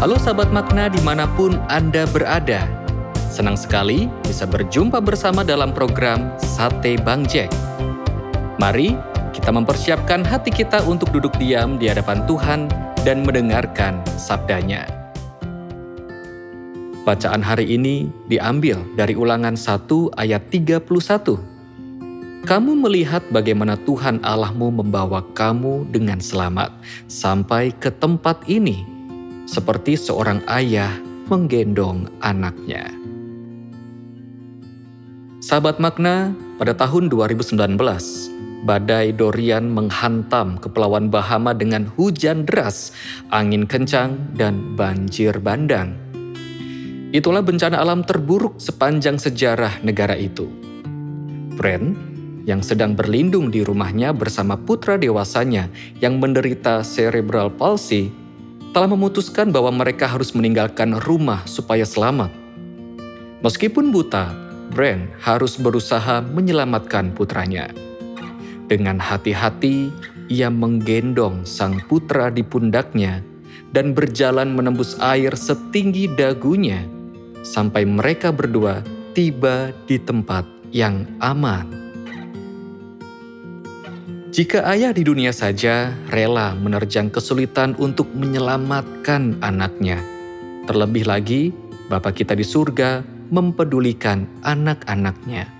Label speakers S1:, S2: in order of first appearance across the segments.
S1: Halo sahabat makna di mana pun Anda berada. Senang sekali bisa berjumpa bersama dalam program Sate Bang Jack. Mari kita mempersiapkan hati kita untuk duduk diam di hadapan Tuhan dan mendengarkan sabdanya. Bacaan hari ini diambil dari ulangan 1 ayat 31. Kamu melihat bagaimana Tuhan Allahmu membawa kamu dengan selamat sampai ke tempat ini seperti seorang ayah menggendong anaknya. Sahabat makna, pada tahun 2019, badai Dorian menghantam Kepulauan Bahama dengan hujan deras, angin kencang, dan banjir bandang. Itulah bencana alam terburuk sepanjang sejarah negara itu. Brand, yang sedang berlindung di rumahnya bersama putra dewasanya yang menderita cerebral palsy, telah memutuskan bahwa mereka harus meninggalkan rumah supaya selamat. Meskipun buta, Brand harus berusaha menyelamatkan putranya. Dengan hati-hati, ia menggendong sang putra di pundaknya dan berjalan menembus air setinggi dagunya sampai mereka berdua tiba di tempat yang aman. Jika ayah di dunia saja rela menerjang kesulitan untuk menyelamatkan anaknya, terlebih lagi Bapa kita di surga mempedulikan anak-anaknya.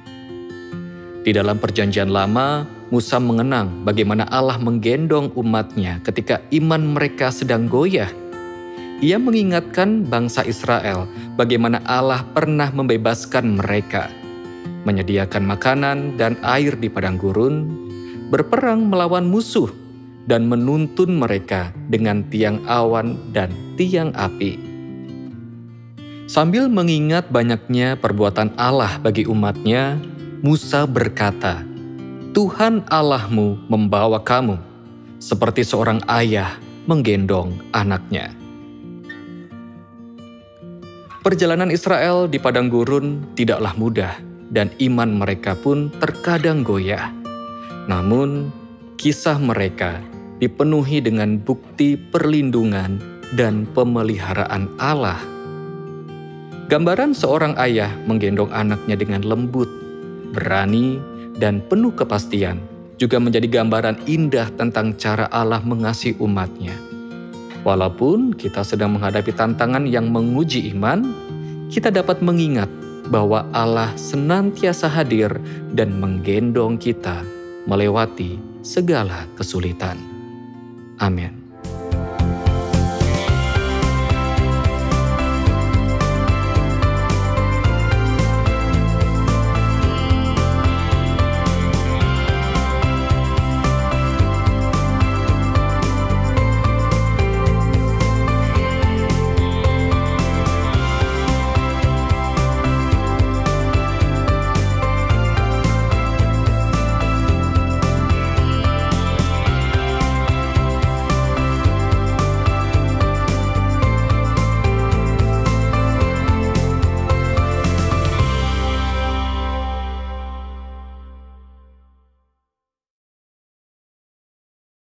S1: Di dalam perjanjian lama, Musa mengenang bagaimana Allah menggendong umatnya ketika iman mereka sedang goyah. Ia mengingatkan bangsa Israel bagaimana Allah pernah membebaskan mereka, menyediakan makanan dan air di padang gurun, berperang melawan musuh dan menuntun mereka dengan tiang awan dan tiang api. Sambil mengingat banyaknya perbuatan Allah bagi umatnya, Musa berkata, Tuhan Allahmu membawa kamu, seperti seorang ayah menggendong anaknya. Perjalanan Israel di padang gurun tidaklah mudah, dan iman mereka pun terkadang goyah. Namun, kisah mereka dipenuhi dengan bukti perlindungan dan pemeliharaan Allah. Gambaran seorang ayah menggendong anaknya dengan lembut, berani, dan penuh kepastian juga menjadi gambaran indah tentang cara Allah mengasihi umatnya. Walaupun kita sedang menghadapi tantangan yang menguji iman, kita dapat mengingat bahwa Allah senantiasa hadir dan menggendong kita melewati segala kesulitan. Amin.